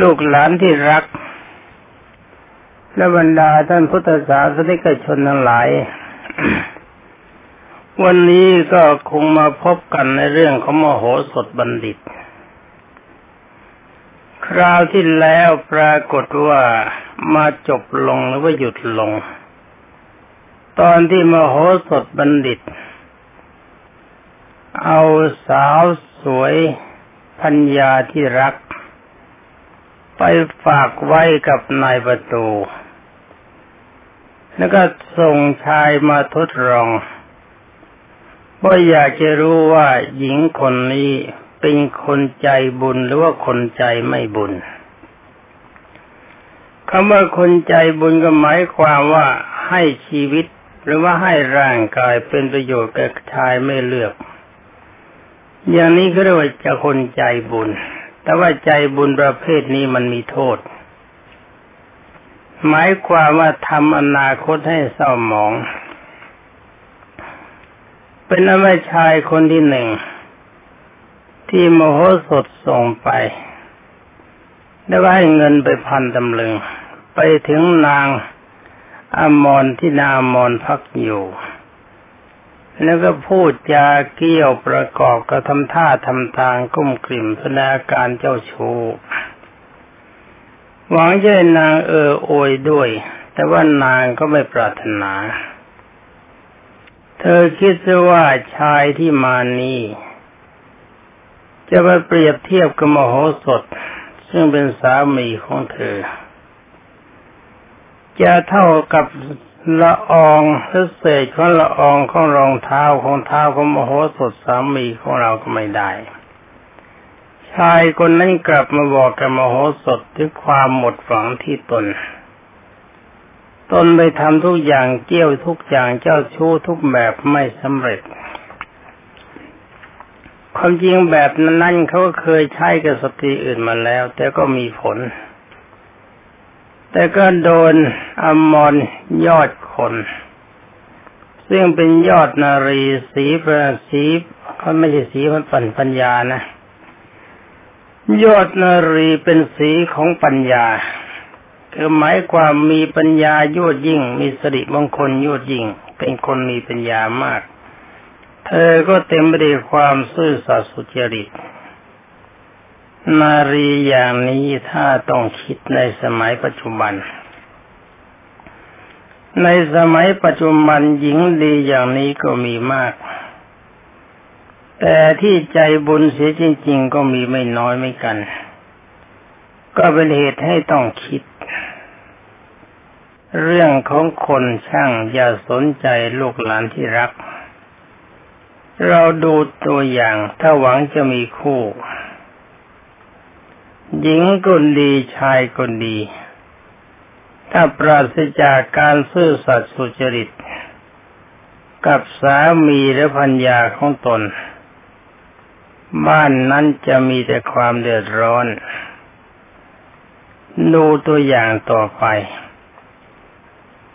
ลูกหลานที่รัก และบรรดาท่านพุทธศาสนิกชนทั้งหลาย วันนี้ก็คงมาพบกันในเรื่องของมโหสถบัณฑิต คราวที่แล้วปรากฏว่ามาจบลงหรือว่าหยุดลง ตอนที่มโหสถบัณฑิต เอาสาวสวยพัญญาที่รัก ไปฝากไว้กับนายประตู แล้วก็ส่งชายมาทดลองว่าอยากจะรู้ว่าหญิงคนนี้เป็นคนใจบุญหรือว่าคนใจไม่บุญคำว่าคนใจบุญก็หมายความว่าให้ชีวิต หรือว่าให้ร่างกายเป็นประโยชน์แก่ชายไม่เลือก อย่างนี้ก็เรียกว่าจะคนใจบุญ แต่ว่าใจบุญประเภทนี้มันมีโทษ หมายความว่าทำอนาคตให้เศร้าหมอง เป็นอวชายคนที่หนึ่ง ที่มโหสถส่งไปแล้วก็ให้เงินไปพันตำลึง ไปถึงนางอมรที่นางอมรพักอยู่ แล้วก็พูดจาเกี่ยวประกอบกับทำท่าทำทางกุ้มกลิ่มแสดงการเจ้าชู้หวังจะนางเออโอยด้วย แต่ว่านางก็ไม่ปรารถนา เธอคิดว่าชายที่มานี้จะมาเปรียบเทียบกับมโหสถ ซึ่งเป็นสามีของเธอ จะเท่ากับ ละอองหรือเศษของละอองของรองเท้าของเท้าของมโหสถสามีของเราก็ไม่ได้ ชายคนนั้นกลับมาบอกกับมโหสถถึงความหมดหวังที่ตน ตนไปทำทุกอย่างเกี่ยวทุกอย่างเจ้าชู้ทุกแบบไม่สำเร็จ ความจริงแบบนั้นเขาเคยใช้กับสตรีอื่นมาแล้ว แต่ก็มีผล แต่ก็โดนอมรยอดคน ซึ่งเป็นยอดนารีสีประสีเขาไม่ใช่สีมันปัญปัญญานะ ยอดนารีเป็นสีของปัญญา คือหมายความมีปัญญายวดยิ่ง มีสติมงคลยวดยิ่ง เป็นคนมีปัญญามาก เธอก็เต็มไปด้วยความซื่อสัตย์สุจริต นารีอย่างนี้ถ้าต้องคิดในสมัยปัจจุบัน ในสมัยปัจจุบันหญิงดีอย่างนี้ก็มีมาก แต่ที่ใจบุญเสียจริง ๆ ก็มีไม่น้อยไม่กัน ก็เป็นเหตุให้ต้องคิด เรื่องของคนช่างอย่าสนใจลูกหลานที่รัก เราดูตัวอย่างถ้าหวังจะมีคู่ หญิงก็ดีชายก็ดี ถ้าปราศจากการซื่อสัตย์สุจริต กับสามีและพัญญาของตน บ้านนั้นจะมีแต่ความเดือดร้อน ดูตัวอย่างต่อไป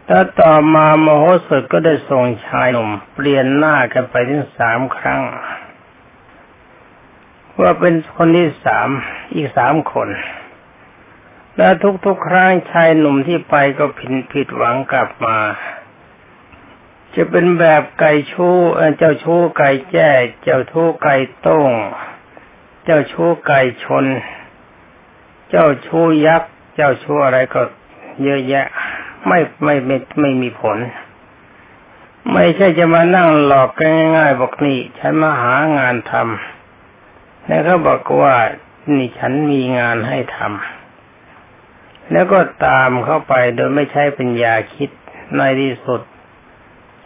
ถ้าต่อมามโหสถก็ได้ส่งชายหนุ่มเปลี่ยนหน้ากันไปถึงสามครั้ง ว่าเป็นคนที่สามอีกสามคน และทุกๆครั้งชายหนุ่มที่ไปก็ผิดผิดหวังกลับมา จะเป็นแบบไก่ชู้เจ้าชู้ไก่แจ้เจ้าชู้ไก่ต้ง เจ้าชู้ไก่ชน เจ้าชู้ยักษ์เจ้าชู้อะไรก็เยอะแยะ ไม่ไม่ไม่ไม่มีผลไม่ใช่จะมานั่งหลอกกันง่ายๆบอกนี่ ฉันมาหางานทำ แล้วเขาบอกว่านี่ฉันมีงานให้ทำแล้วก็ตามเข้าไปโดยไม่ใช้ปัญญาคิดในที่สุด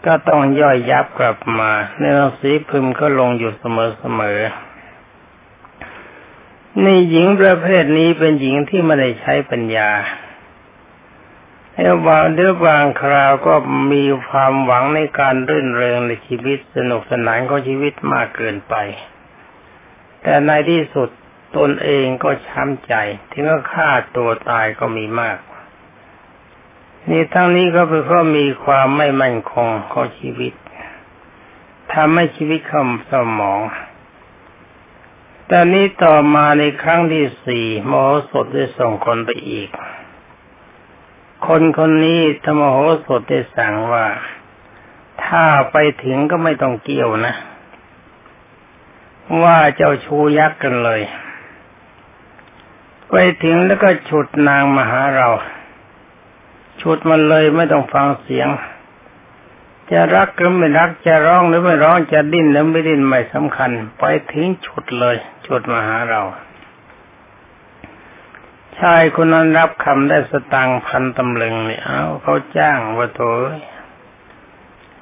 ก็ต้องย่อยยับกลับมา ในหนังสือพิมพ์ก็ลงอยู่เสมอๆนี่หญิงประเภทนี้เป็นหญิงที่ไม่ได้ใช้ปัญญาแล้วบางเดือบางคราวก็มีความหวังในการรื่นเริงในชีวิตสนุกสนานของชีวิตมากเกินไป แต่ในที่สุดตนเองก็ช้ำใจ ถึงก็ฆ่าตัวตายก็มีมาก นี่ทั้งนี้ก็เป็นเพราะมีความไม่มั่นคงของชีวิตทำให้ชีวิตคำสมองแต่นี้ต่อมาในครั้งที่สี่มโหสถได้ส่งคนไปอีก คนคนนี้ธรรมโหสถได้สั่งว่า ถ้าไปถึงก็ไม่ต้องเกี่ยวนะ ว่าเจ้าชูยักษ์กันเลย ไปถึงแล้วก็ฉุดนางมาหาเรา ฉุดมันเลยไม่ต้องฟังเสียง จะรักหรือไม่รักจะร้องหรือไม่ร้องจะดิ้นหรือไม่ดิ้นไม่สำคัญ ไปทิ้งฉุดเลย ฉุดมาหาเรา ชายคนนั้นรับคำได้สตังพันตำลึงเนี่ยเอาเขาจ้างว่าโถ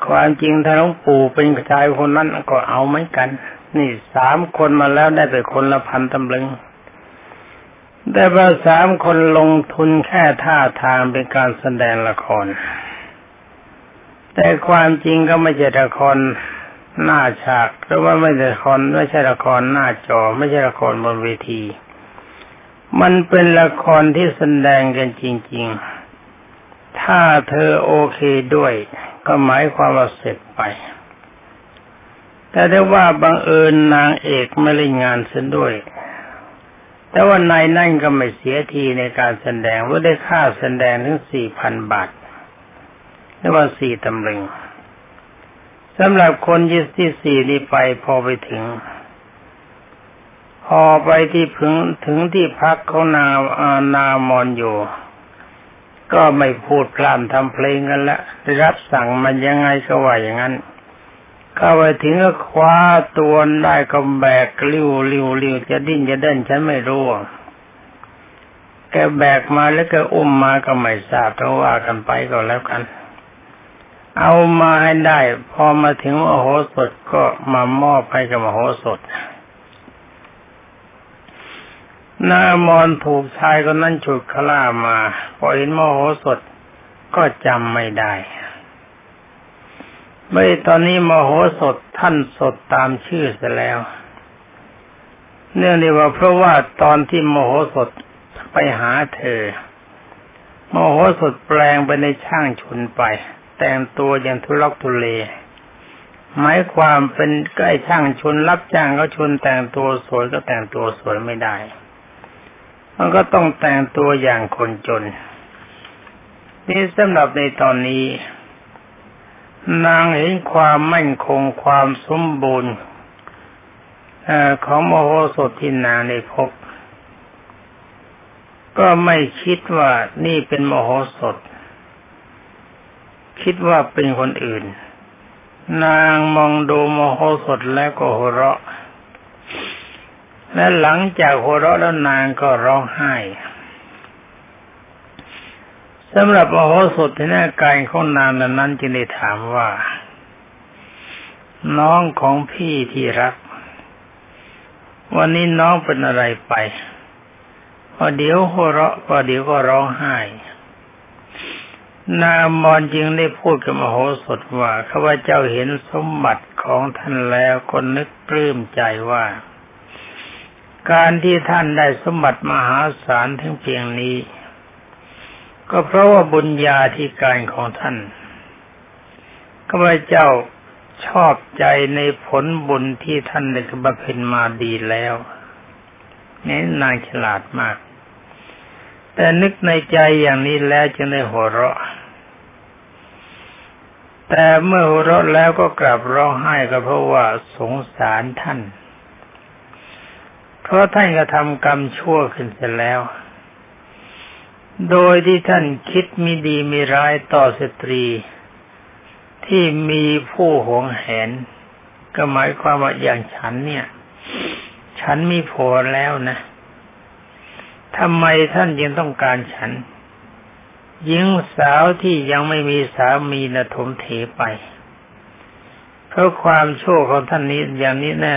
ความจริงถ้าหลวงปู่เป็นชายคนนั้นก็เอาเหมือนกัน นี่สามคนมาแล้วได้ไปคนละพันตำลึงแต่ว่าสามคนลงทุนแค่ท่าทางเป็นการแสดงละคร แต่ความจริงก็ไม่ใช่ละครหน้าฉากหรือว่าไม่ใช่ละครไม่ใช่ละครหน้าจอ ไม่ใช่ละครบนเวที มันเป็นละครที่แสดงกันจริง ๆ ถ้าเธอโอเคด้วย ก็หมายความว่าเสร็จไป แต่ได้ว่าบังเอิญนางเอกไม่เล่นงานเส้นด้วย แต่ว่านายนั่นก็ไม่เสียทีในการแสดงว่าได้ค่าแสดงถึงสี่พันบาทเรียกว่าสี่ตำลึงสำหรับคนยี่ที่สี่นี้ไปพอไปถึง พอไปที่พึงถึงที่พักเของนาอานามอนอยู่ ก็ไม่พูดพร่ำทำเพลงกันละรับสั่งมันยังไงก็ว่าอย่างนั้น เข้าไปถึงก็คว้าตัวได้ก็แบกลิ้วลิ้วลิ้วจะดิ้นจะเดินฉันไม่รู้แกแบกมาแล้วก็อุ้มมาก็ไม่ทราบเพราะว่ากันไปก็แล้วกัน เอามาให้ได้ พอมาถึงมโหสถก็มามอบให้กับมโหสถนามอนถูกชายคนนั้นฉุดขล่ามา พอเห็นมโหสถก็จำไม่ได้ ไม่ตอนนี้มโหสถท่านสดตามชื่อเสียแล้ว เนื่องในว่าเพราะว่าตอนที่มโหสถไปหาเธอ มโหสถแปลงไปในช่างชุนไป แต่งตัวอย่างทุลักทุเลหมายความเป็นใกล้ช่างชนรับจ้างเขาชนแต่งตัวสวยก็แต่งตัวสวยไม่ได้ มันก็ต้องแต่งตัวอย่างคนจน นี่สำหรับในตอนนี้ นางเห็นความมั่นคงความสมบูรณ์ของมโหสถที่นางในพบ ก็ไม่คิดว่านี่เป็นมโหสถ คิดว่าเป็นคนอื่น นางมองดูโมโหสดแล้วก็หัวเราะ และหลังจากหัวเราะแล้วนางก็ร้องไห้ สำหรับโมโหสดที่หน้ากายของนางนั้นจึงได้ถามว่า น้องของพี่ที่รัก วันนี้น้องเป็นอะไรไปพอเดี๋ยวหัวเราะพอเดี๋ยวก็ร้องไห้นามอนจึงได้พูดกับมโหสถว่าข้าพเจ้าเห็นสมบัติของท่านแล้วคนนึกปลื้มใจว่า การที่ท่านได้สมบัติมหาศาลถึงเพียงนี้ ก็เพราะว่าบุญญาธิการของท่านข้าพเจ้าชอบใจในผลบุญที่ท่านได้บำเพ็ญมาดีแล้วนี่นางฉลาดมาก แต่นึกในใจอย่างนี้แล้วจึงได้หัวเราะ แต่เมื่อหัวเราะแล้วก็กลับร้องไห้ก็เพราะว่าสงสารท่าน เพราะท่านกระทำกรรมชั่วขึ้นเสร็จแล้ว โดยที่ท่านคิดมีดีมีร้ายต่อสตรี ที่มีผู้หวงแหน ก็หมายความว่าอย่างฉันเนี่ย ฉันมีผัวแล้วนะทำไมท่านยังต้องการฉันหญิงสาวที่ยังไม่มีสามีนะถมเถไปเพราะความโชคของท่านนี้อย่างนี้แน่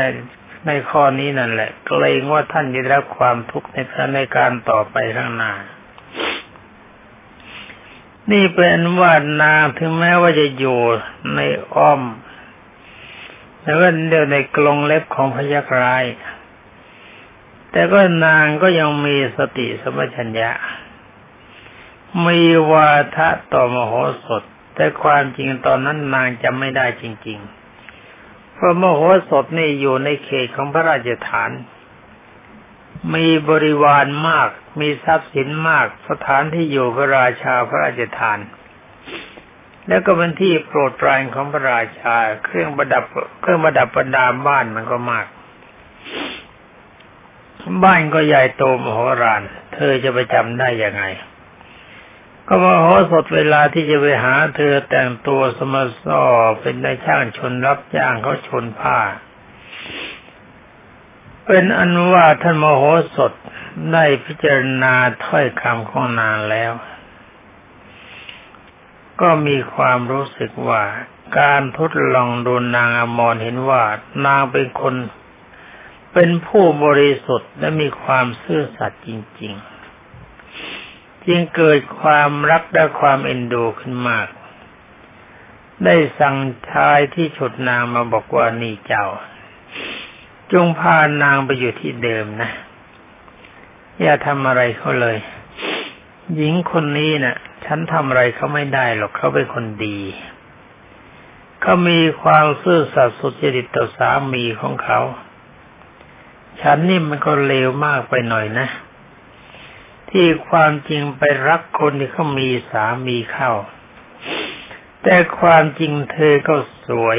ในข้อนี้นั่นแหละเกรงว่าท่านจะได้รับความทุกข์ในในการต่อไปข้างหน้า นี่เป็นว่านางถึงแม้ว่าจะอยู่ในอ้อมแต่ว่าเดียวในกรงเล็บของพยักราย แต่ก็นางก็ยังมีสติสมัชัญญะ มีวาทะต่อมโหสถ แต่ความจริงตอนนั้นนางจำไม่ได้จริง ๆ เพราะมโหสถนี่อยู่ในเขตของพระราชฐาน มีบริวารมาก มีทรัพย์สินมาก สถานที่อยู่พระราชาพระราชทาน แล้วก็เป็นที่โปรดปรานของพระราชา เครื่องประดับ เครื่องประดับประดาบ้านมันก็มาก บ้านก็ใหญ่โตมโหฬาร เธอจะไปจำได้ยังไง ก็มโหสถเวลาที่จะไปหา เธอแต่งตัวสมสอเป็นนายช่างชนรับจ้างเขาชนผ้า เป็นอันว่าท่านมโหสถได้พิจารณาถ้อยคำของนางแล้ว ก็มีความรู้สึกว่าการทดลองดูนางอมรเห็นว่านางเป็นคน เป็นผู้บริสุทธิ์และมีความซื่อสัตย์จริง ๆ จึงเกิดความรักและความเอ็นดูขึ้นมาก ได้สั่งชายที่ฉุดนางมาบอกว่านี่เจ้า จงพานางไปอยู่ที่เดิมนะ อย่าทำอะไรเขาเลย หญิงคนนี้นะ่ะ ฉันทำอะไรเขาไม่ได้หรอกเขาเป็นคนดีเขามีความซื่อสัตย์สุจริตต่อสามีของเขา ฉันนี่มันก็เลวมากไปหน่อยนะ ที่ความจริงไปรักคนที่เขามีสามีเข้า แต่ความจริงเธอก็สวย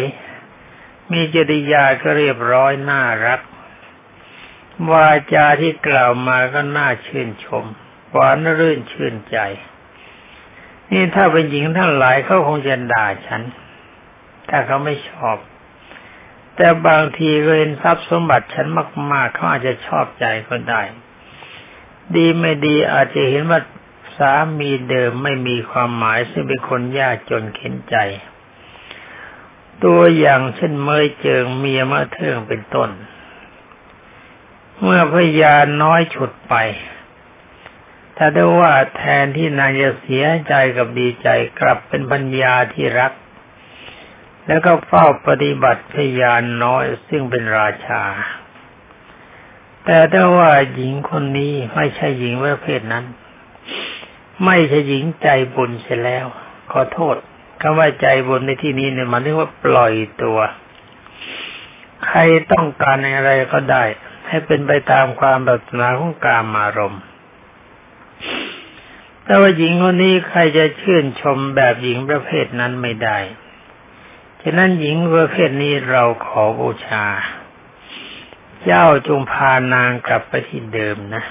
มีจริยาก็เรียบร้อยน่ารัก วาจาที่กล่าวมาก็น่าชื่นชม หวานรื่นชื่นใจ นี่ถ้าเป็นหญิงทั้งหลายเขาคงจะด่าฉัน ถ้าเขาไม่ชอบ แต่บางทีเห็นทรัพย์สมบัติฉันมาก ๆเขาอาจจะชอบใจก็ได้ ดีไม่ดีอาจจะเห็นว่าสามีเดิมไม่มีความหมายซึ่งเป็นคนยากจนเข็นใจ ตัวอย่างเช่นเมยเจิงเมียมะเทิงเป็นต้น เมื่อพยานน้อยฉุดไป ถ้าได้ว่าแทนที่นางจะเสียใจกับดีใจกลับเป็นปัญญาที่รัก แล้วก็เฝ้าปฏิบัติพยานน้อยซึ่งเป็นราชา แต่ถ้าว่าหญิงคนนี้ไม่ใช่หญิงประเภทนั้น ไม่ใช่หญิงใจบุญเสียแล้ว ขอโทษ คำว่าใจบนในที่นี้เนี่ยมันเรียกว่าปล่อยตัว ใครต้องการอะไรก็ได้ ให้เป็นไปตามความปรารถนาของกามารมณ์แต่ว่าหญิงคนนี้ใครจะชื่นชมแบบหญิงประเภทนั้นไม่ได้ ฉะนั้นหญิงประเภทนี้เราขอบูชา เจ้าจงพานางกลับไปที่เดิมนะ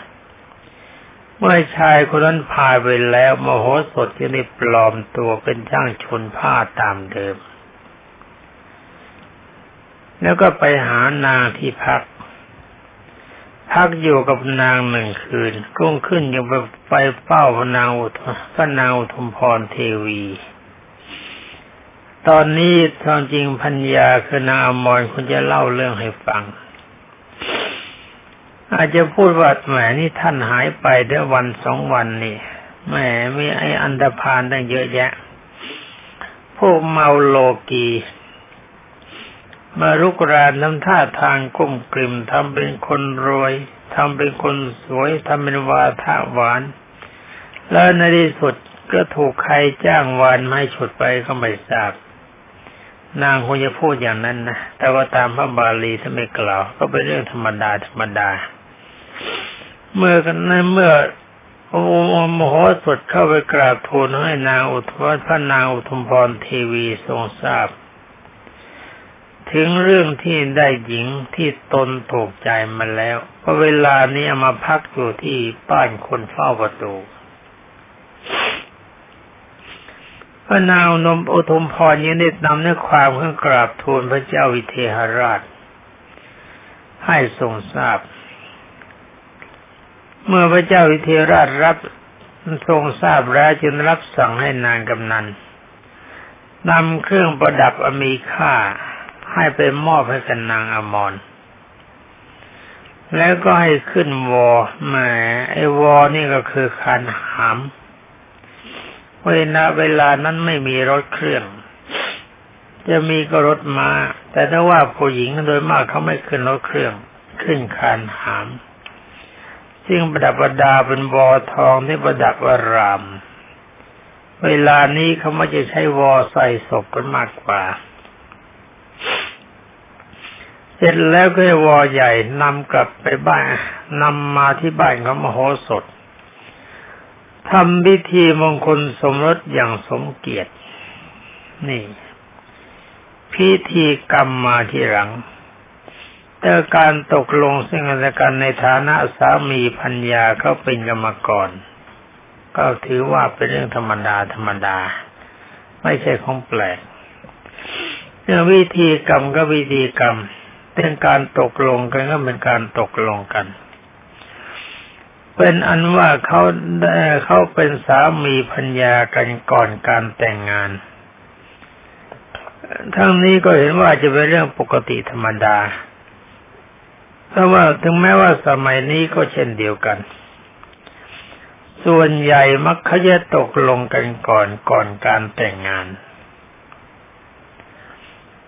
เมื่อชายคนนั้นพาไปแล้วมโหสถก็ได้ปลอมตัวเป็นช่างชนผ้าตามเดิม แล้วก็ไปหานางที่พัก พักอยู่กับนางหนึ่งคืนกุ้งขึ้นยังไปไปเฝ้าพนางอุทพนางอุทุมพรเทวี ตอนนี้ทางจริงพัญญาคือนางอมรคุณจะเล่าเรื่องให้ฟัง อาจจะพูดว่าแหมนี่ท่านหายไปได้วันสองวันนี่แหมมีไอ้อันดพานตั้งเยอะแยะ พวกเมาโลกีมารุกรานทำท่าทางกุ้มกลิ่มทำเป็นคนรวยทำเป็นคนสวยทำเป็นวาทะหวาน แล้วในที่สุดก็ถูกใครจ้างวานไม่ฉุดไปก็ไม่ทราบ นางคงจะพูดอย่างนั้นนะแต่ว่าตามพระบาลีท่านไม่กล่าว ก็เป็นเรื่องธรรมดาธรรมดา เมื่อกันในเมื่ออมโหสถเข้าไปกราบทูลให้นางอุทวพระนางอุทุมพรเทวีทรงทราบ ถึงเรื่องที่ได้หญิงที่ตนถูกใจมาแล้วพอเวลานี้มาพักอยู่ที่บ้านคนเฝ้าประตู พระนางนมโอทมพรยังได้นำเนื้อความขึ้นกราบทูลพระเจ้าวิเทหราช ให้ทรงทราบ เมื่อพระเจ้าวิเทหราชรับทรงทราบแล้วจึงรับสั่งให้นางกำนันนำเครื่องประดับอมีค่า ให้ไปมอบให้กับนางอมร แล้วก็ให้ขึ้นวอแหมไอวอนี่ก็คือคันหาม เวลาเวลานั้นไม่มีรถเครื่อง จะมีก็รถมาแต่ถ้าว่าผู้หญิงโดยมากเขาไม่ขึ้นรถเครื่อง ขึ้นคันหาม ซึ่งประดับประดาเป็นวอทองที่ประดับวราม เวลานี้เขาไม่จะใช้วอใส่ศพกันมากกว่า เสร็จแล้วก็วอใหญ่นำกลับไปบ้านนำมาที่บ้านของมโหสถ ทำพิธีมงคลสมรสอย่างสมเกียรติ นี่ พิธีกรรมมาที่หลัง แต่การตกลงซึ่งกันในฐานะสามีพัญญาเขาเป็นกรรมกร ก็ถือว่าเป็นเรื่องธรรมดาธรรมดา ไม่ใช่ของแปลกเรื่องวิธีกรรมก็วิธีกรรมเรื่องการตกลงกันก็เป็นการตกลงกัน เป็นอันว่าเขาเขาเป็นสามีพัญญากันก่อนการแต่งงาน ทั้งนี้ก็เห็นว่าจะเป็นเรื่องปกติธรรมดา เพราะว่าถึงแม้ว่าสมัยนี้ก็เช่นเดียวกัน ส่วนใหญ่มักเขาจะตกลงกันก่อนก่อนการแต่งงาน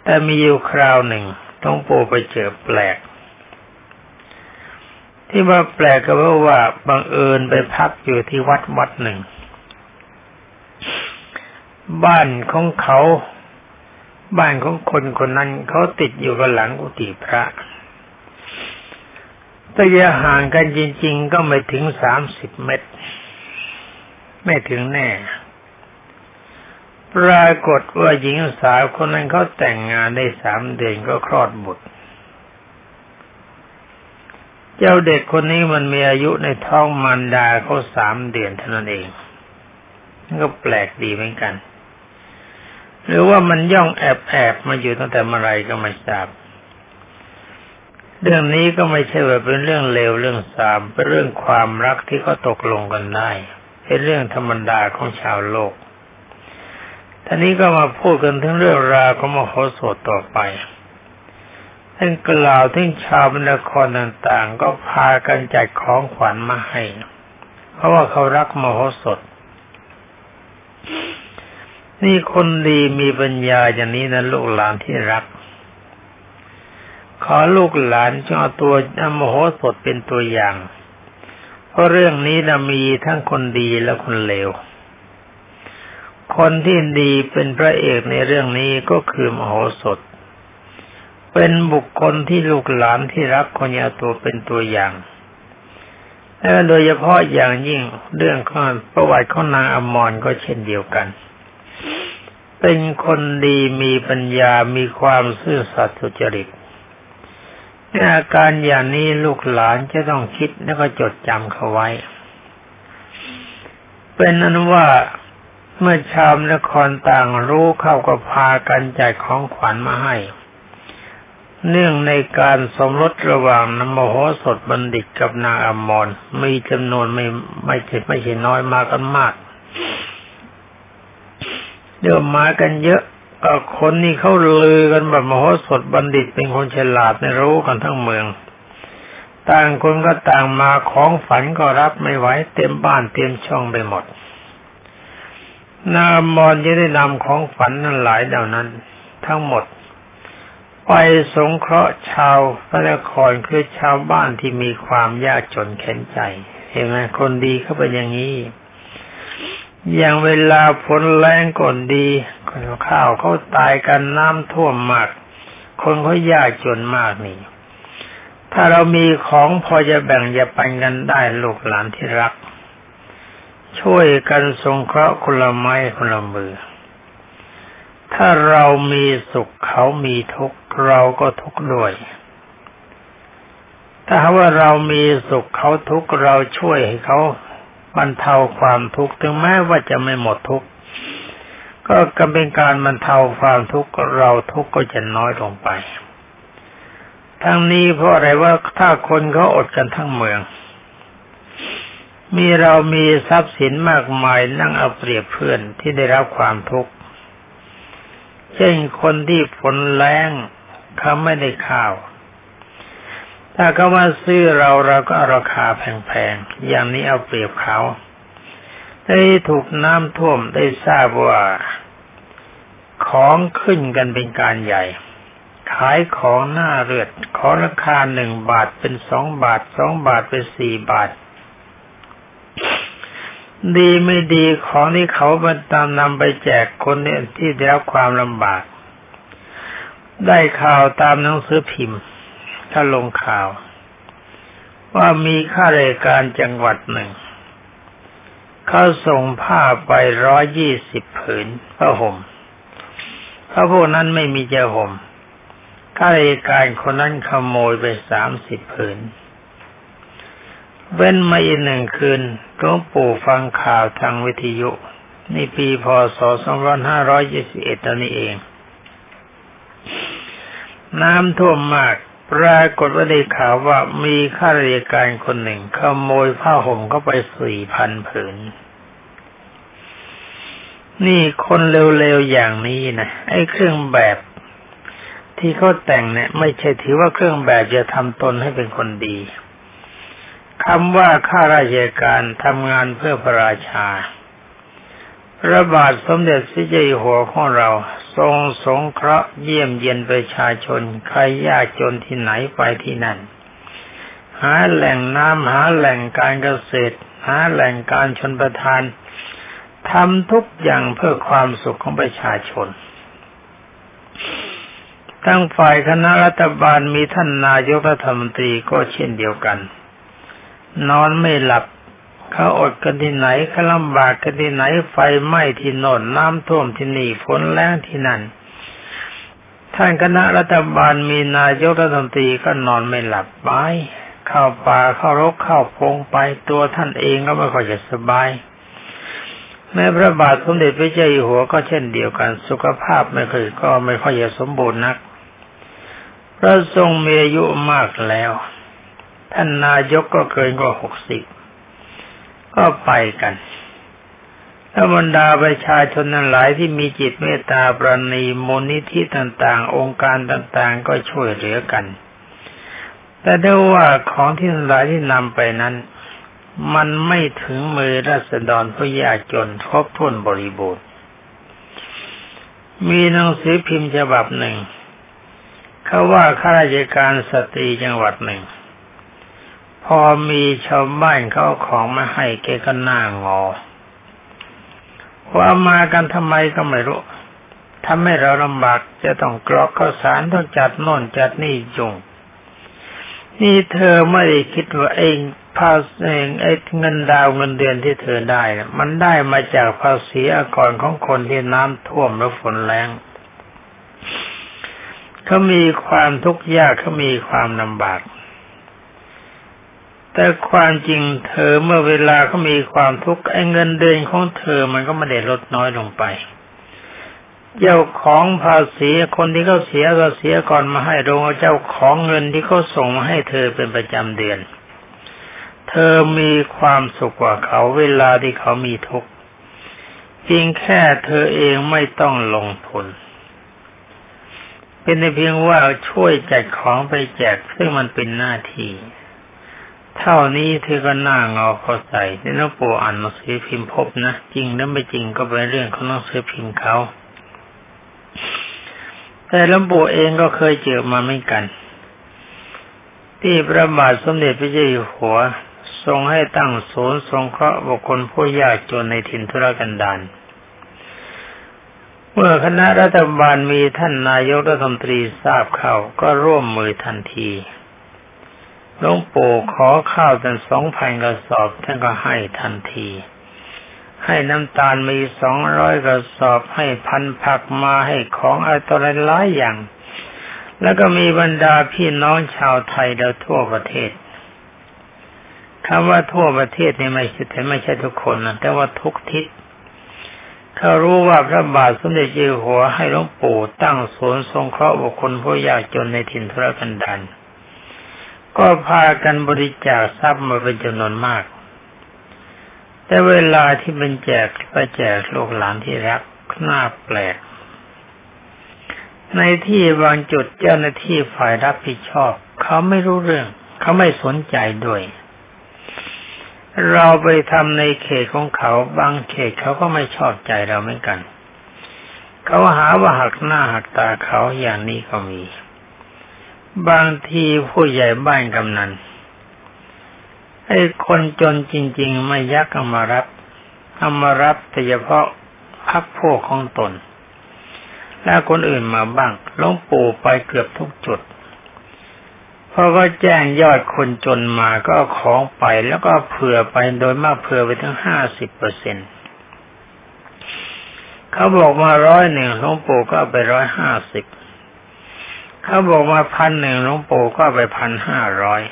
แต่มีอยู่คราวหนึ่งต้องปู่ไปเจอแปลก ที่ว่าแปลกก็เพราะว่าบังเอิญไปพักอยู่ที่วัดวัดหนึ่ง บ้านของเขา บ้านของคนคนนั้นเขาติดอยู่กับหลังกุฏิพระระยะห่างกันจริง ๆ ก็ไม่ถึงสามสิบเมตร ไม่ถึงแน่ ปรากฏว่าหญิงสาวคนนั้นเขาแต่งงานได้สามเดือนก็คลอดบุตร เจ้าเด็กคนนี้มันมีอายุในท้องมารดาเขาสามเดือนเท่านั้นเองนก็แปลกดีเหมือนกัน หรือว่ามันย่องแอบแอบมาอยู่ตั้งแต่เมื่อไรก็ไม่ทราบ เรื่องนี้ก็ไม่ใช่ว่าเป็นเรื่องเลวเรื่องสามเป็นเรื่องความรักที่เขาตกลงกันได้ เป็นเรื่องธรรมดาของชาวโลกท่านี้ก็มาพูดกันถึงเรื่องราวของมโหสถต่อไป ท่านกล่าวถึงชาวบรรครต่างๆ ก็พากันจัดของขวัญมาให้ เพราะว่าเขารักมโหสถ นี่คนดีมีปัญญาอย่างนี้นะลูกหลานที่รัก ขอลูกหลานจงเอาตัวนโหสถเป็นตัวอย่าง เพราะเรื่องนี้นะมีทั้งคนดีและคนเลว คนที่ดีเป็นพระเอกในเรื่องนี้ก็คือมโหสถ เป็นบุคคลที่ลูกหลานที่รักคนยาตัวเป็นตัวอย่างและโดยเฉพาะอย่างยิ่งเรื่องข้อประวัติของนางอมรก็เช่นเดียวกัน เป็นคนดีมีปัญญามีความซื่อสัตย์สุจริตอาการอย่างนี้ลูกหลานจะต้องคิดแล้วก็จดจำเขาไว้ เป็นนั้นว่าเมื่อชาวนครต่างรู้เข้าก็พากันจ่ายของขวัญมาให้ เนื่องในการสมรสระหว่างนโมโหสถบัณฑิตกับนางอมรมีจำนวนไม่ไม่ใช่ไม่ใช่น้อยมากันมากเดี๋ยวมากันเยอะก็คนนี้เขาลือกันแบบมโหสถบัณฑิตเป็นคนฉลาดในรู้กันทั้งเมือง ต่างคนก็ต่างมาของฝันก็รับไม่ไหวเต็มบ้านเต็มช่องไปหมด นามอนจะได้นำของฝันนั้นหลายเหล่านั้น ทั้งหมด ไปสงเคราะห์ชาวพระนครคือชาวบ้านที่มีความยากจนเข็นใจ เห็นไหมคนดีเขาเป็นอย่างนี้ อย่างเวลาฝนแรงก่อนดีคนข้าวเขาตายกันน้ำท่วมมาก คนเขายากจนมากนี่ ถ้าเรามีของพอจะแบ่งจะปันกันได้ลูกหลานที่รัก ช่วยกันสงเคราะห์คนละไม้คนละมือ ถ้าเรามีสุขเขามีทุกข์ เราก็ทุกข์ด้วย ถ้าว่าเรามีสุขเขาทุกข์เราช่วยให้เขาบรรเทาความทุกข์ถึงแม้ว่าจะไม่หมดทุกข์ก็กำเป็นการบรรเทาความทุกข์เราทุกข์ก็จะน้อยลงไป ทั้งนี้เพราะอะไรว่าถ้าคนเขาอดกันทั้งเมือง มีเรามีทรัพย์สินมากมายนั่งเอาเปรียบเพื่อนที่ได้รับความทุกข์ เช่นคนที่ฝนแรง เขาไม่ได้ข้าว ถ้าเขามาซื้อเราเราก็ราคาแพงๆ อย่างนี้เอาเปรียบเขา ได้ถูกน้ำท่วมได้ทราบว่าของขึ้นกันเป็นการใหญ่ ขายของหน้าเรือด ขอราคาหนึ่งบาทเป็นสองบาท สองบาทเป็นสี่บาท ดีไม่ดีของที่เขาบรรตามนำไปแจกคนเนี่ยที่ได้รับความลำบาก ได้ข่าวตามหนังสือพิมพ์ ถ้าลงข่าว ว่ามีข้าราชการจังหวัดหนึ่ง เขาส่งผ้าไปร้อยยี่สิบผืนผ้าห่มพระพวกนั้นไม่มีจะห่มข้าราชการคนนั้นขโมยไปสามสิบผืน เว้นมาอีกหนึ่งคืนหลวงปู่ฟังข่าวทางวิทยุในปีพศ2521ตอนนี้เอง น้ำท่วมมาก ปรากฏว่าได้ข่าวว่ามีข้าราชการคนหนึ่งขโมยผ้าห่มเข้าไปสี่พันผืน นี่คนเร็วๆอย่างนี้นะไอ้เครื่องแบบ ที่เขาแต่งเนี่ย ไม่ใช่ถือว่าเครื่องแบบจะทำตนให้เป็นคนดีคำว่าข้าราชการทำงานเพื่อพระราชา พระบาทสมเด็จพระเจ้าอยู่หัวของเรา ทรงสงเคราะห์เยี่ยมเยียนประชาชน ใครยากจนที่ไหนไปที่นั่น หาแหล่งน้ำหาแหล่งการเกษตร หาแหล่งการชนประทานทำทุกอย่างเพื่อความสุขของประชาชน ทั้งฝ่ายคณะรัฐบาลมีท่านนายกรัฐมนตรีก็เช่นเดียวกัน นอนไม่หลับ เขาอดกันที่ไหนเขาลำบากกันที่ไหน ไฟไหม้ที่โน่นน้ำท่วมที่นี่ฝนแรงที่นั่น ท่านคณะรัฐบาลมีนายกรัฐมนตรีก็นอนไม่หลับไปเข้าป่าเข้ารกเข้าพงไปตัวท่านเองก็ไม่ค่อยจะสบายแม้พระบาทสมเด็จพระเจ้าอยู่หัวก็เช่นเดียวกัน สุขภาพไม่ค่อยก็ไม่ค่อยจะสมบูรณ์นัก พระทรงมีอายุมากแล้ว ท่านนายกก็เกินกว่าหกสิบ ก็ไปกันแล้วบรรดาประชาชนนั้นหลายที่มีจิตเมตตาปราณีมูลนิธิต่างๆ องค์การต่างๆ ก็ช่วยเหลือกัน แต่ได้ว่าของที่หลายที่นำไปนั้น มันไม่ถึงมือรัษฎรผู้ยากจนครบถ้วนบริบูรณ์ มีหนังสือพิมพ์ฉบับหนึ่งเขาว่าข้าราชการสตรีจังหวัดหนึ่ง พอมีชาวบ้านเขาของมาให้แกก็หน้างอว่ามากันทำไมก็ไม่รู้ทำให้เราลำบากจะต้องกรอกข้าวสารต้องจัดโน่นจัดนี่จุงนี่เธอไม่ได้คิดว่าเองภาษีเองไอ้เงินดาวเงินเดือนที่เธอได้มันได้มาจากภาษีอากรของคนที่น้ำท่วมและฝนแรงเขามีความทุกข์ยากเขามีความลำบาก แต่ความจริงเธอเมื่อเวลาเขามีความทุกข์ไอ้เงินเดือนของเธอมันก็ไม่ได้ลดน้อยลงไป เจ้าของภาษีคนที่เขาเสียก็เสียก่อนมาให้โรงเจ้าของเงินที่เขาส่งมาให้เธอเป็นประจำเดือน เธอมีความสุขกว่าเขาเวลาที่เขามีทุกข์เพียงแค่เธอเองไม่ต้องลงทุนเป็นเพียงว่าช่วยจัดของไปแจกซึ่งมันเป็นหน้าที่ เท่านี้เธอก็หน้าเงาพอใส่ที่น้องปู่อ่านหนังสือพิมพ์พบนะจริงหรือไม่จริงก็เป็นเรื่องของหนังสือพิมพ์เขาแต่หลวงปู่เองก็เคยเจอมาไม่กัน ที่พระบาทสมเด็จพระเจ้าอยู่หัว ทรงให้ตั้งศูนย์สงเคราะห์บุคคลผู้ยากจนในถิ่นทุรกันดารเมื่อคณะรัฐบาลมีท่านนายกรัฐมนตรีทราบเข้าก็ร่วมมือทันที หลวงปู่ขอข้าวเป็นสองพันกระสอบท่านก็ให้ทันที ให้น้ำตาลมีสองร้อยกระสอบให้พันผักมาให้ของอะไรต่ออะไรหลายอย่าง แล้วก็มีบรรดาพี่น้องชาวไทยแล้วทั่วประเทศคำว่าทั่วประเทศนี่ไม่ใช่แต่ไม่ใช่ทุกคนนะแต่ว่าทุกทิศเขารู้ว่าพระบาทสมเด็จเจ้าหัวให้หลวงปู่ตั้งศูนย์สงเคราะห์บุคคลผู้ยากจนในถิ่นทุรกันดาร ก็พากันบริจาคทรัพย์มาเป็นจำนวนมาก แต่เวลาที่เป็นแจกไปแจกลูกหลานที่รักน่าแปลก ในที่บางจุดเจ้าหน้าที่ฝ่ายรับผิดชอบ เขาไม่รู้เรื่อง เขาไม่สนใจด้วย เราไปทำในเขตของเขา บางเขตเขาก็ไม่ชอบใจเราเหมือนกัน เขาหาว่าหักหน้าหักตาเขาอย่างนี้ก็มี บางทีผู้ใหญ่บ้านกำนันไอ้คนจนจริง ๆ ไม่ยักเอามารับเอามารับแต่เฉพาะพักพวกของตน แล้วคนอื่นมาบ้างลวงปู่ไปเกือบทุกจุดพพอก็แจ้งยอดคนจนมาก็ของไปแล้วก็เผื่อไปโดยมากเผื่อไปทั้งห้าสิบเปอร์เซ็นเขาบอกมาร้อยหนึ่งหลวงปู่ก็ไปร้อยห้าสิบ เขาบอกมาพันหนึ่งหลวงปู่ก็ไปพันห้าร้อย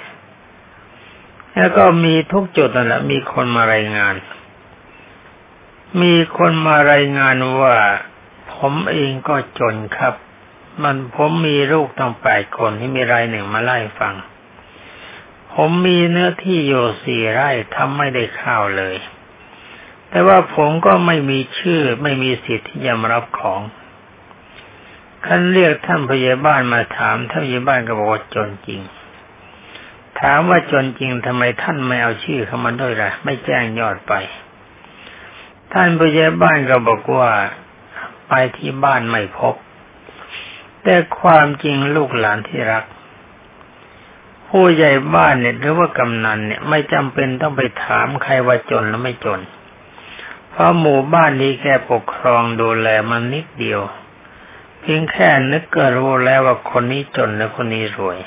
แล้วก็มีทุกจุดนั่นแหละมีคนมารายงาน มีคนมารายงานว่า ผมเองก็จนครับ มันผมมีลูกตั้งแปดคนที่มีรายหนึ่งมาไล่ฟัง ผมมีเนื้อที่อยู่สี่ไร่ทำไม่ได้ข้าวเลย แต่ว่าผมก็ไม่มีชื่อไม่มีสิทธิ์ที่จะมารับของ คันเรียกท่านพยาบาลมาถามท่านพยาบาลก็บอกว่าจนจริง ถามว่าจนจริงทำไมท่านไม่เอาชื่อเข้ามาด้วยล่ะ ไม่แจ้งยอดไป ท่านพยาบาลก็บอกว่าไปที่บ้านไม่พบ แต่ความจริงลูกหลานที่รัก ผู้ใหญ่บ้านเนี่ยหรือว่ากำนันเนี่ย ไม่จำเป็นต้องไปถามใครว่าจนหรือไม่จน เพราะหมู่บ้านนี้แค่ปกครองดูแลมันนิดเดียว เพียงแค่นึกก็รู้แล้วว่าคนนี้จนและคนนี้รวย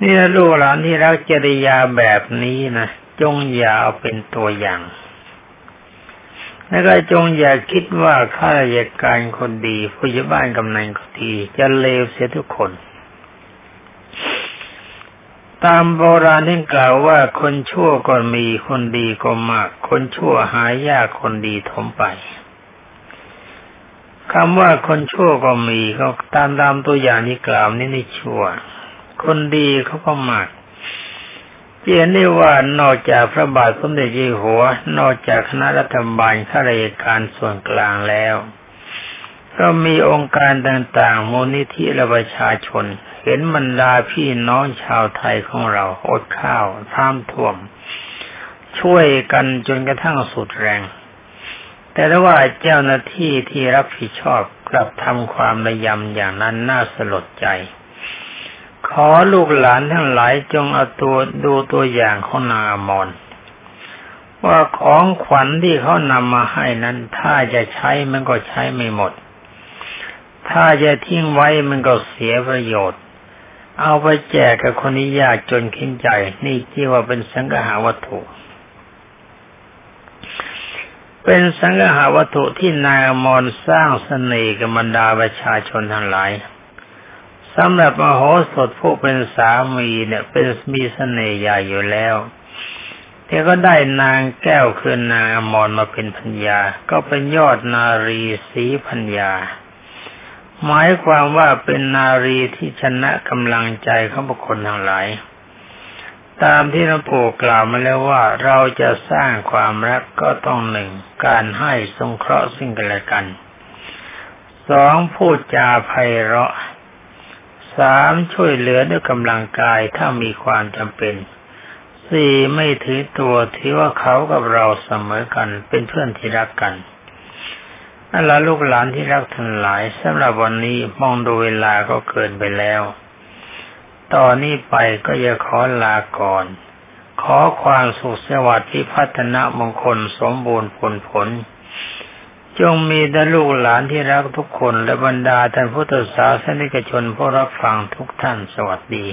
นี่ลูกหลานที่รักจริยาแบบนี้นะจงอย่าเอาเป็นตัวอย่าง แล้วก็จงอย่าคิดว่าข้าราชการคนดีผู้ใหญ่บ้านกำนันคนดีจะเลวเสียทุกคน ตามโบราณที่กล่าวว่าคนชั่วก็มีคนดีก็มาก คนชั่วหายากคนดีทมไป คำว่าคนชั่วก็มีเขาตามตามตัวอย่างที่กล่าวนี่นี่ชั่ว คนดีเขาก็มากเห็นได้ว่านอกจากพระบาทสมเด็จเจ้าหัว นอกจากคณะรัฐบาลข้าราชการส่วนกลางแล้ว ก็มีองค์การต่างๆมูลนิธิและประชาชน เห็นบรรดาพี่น้องชาวไทยของเราอดข้าวท่ามท่วม ช่วยกันจนกระทั่งสุดแรง แต่ว่าเจ้าหน้าที่ที่รับผิดชอบกลับทำความระยำอย่างนั้นน่าสลดใจ ขอลูกหลานทั้งหลายจงเอาตัวดูตัวอย่างของนางอมรว่าของขวัญที่เขานำมาให้นั้น ถ้าจะใช้มันก็ใช้ไม่หมด ถ้าจะทิ้งไว้มันก็เสียประโยชน์ เอาไปแจกกับคนนี้ยากจนขิ้นใจ นี่ที่ว่าเป็นสังหาวัตถุ เป็นสังหาวัตถุที่นายอมรสร้างสเสน่ห์กับบรรดาประชาชนทั้งหลายสำหรับมโหสถผู้เป็นสามีเนี่ย เป็นมีเสน่ห์ใหญ่อยู่แล้วแต่ก็ได้นางแก้วคือนางอมรมาเป็นพัญญา ก็เป็นยอดนารีสีพัญญา หมายความว่าเป็นนารีที่ชนะกำลังใจของบุคคลทั้งหลาย ตามที่หลวงปู่กล่าวมาแล้วว่าเราจะสร้างความรักก็ต้องหนึ่งการให้สงเคราะห์ซึ่งกันและกันสองพูดจาไพเราะสามช่วยเหลือด้วยกำลังกายถ้ามีความจำเป็นสี่ไม่ถือตัวถือว่าเขากับเราเสมอกันเป็นเพื่อนที่รักกันนั่นละลูกหลานที่รักทั้งหลายสำหรับวันนี้มองดูเวลาก็เกินไปแล้ว ตอนนี้ไปก็จะขอลาก่อน ขอความสุขสวัสดิ์ที่พัฒนามงคลสมบูรณ์ผลผล จงมีแต่ลูกหลานที่รักทุกคนและบรรดาท่านพุทธศาสนิกชนผู้รับฟังทุกท่านสวัสดี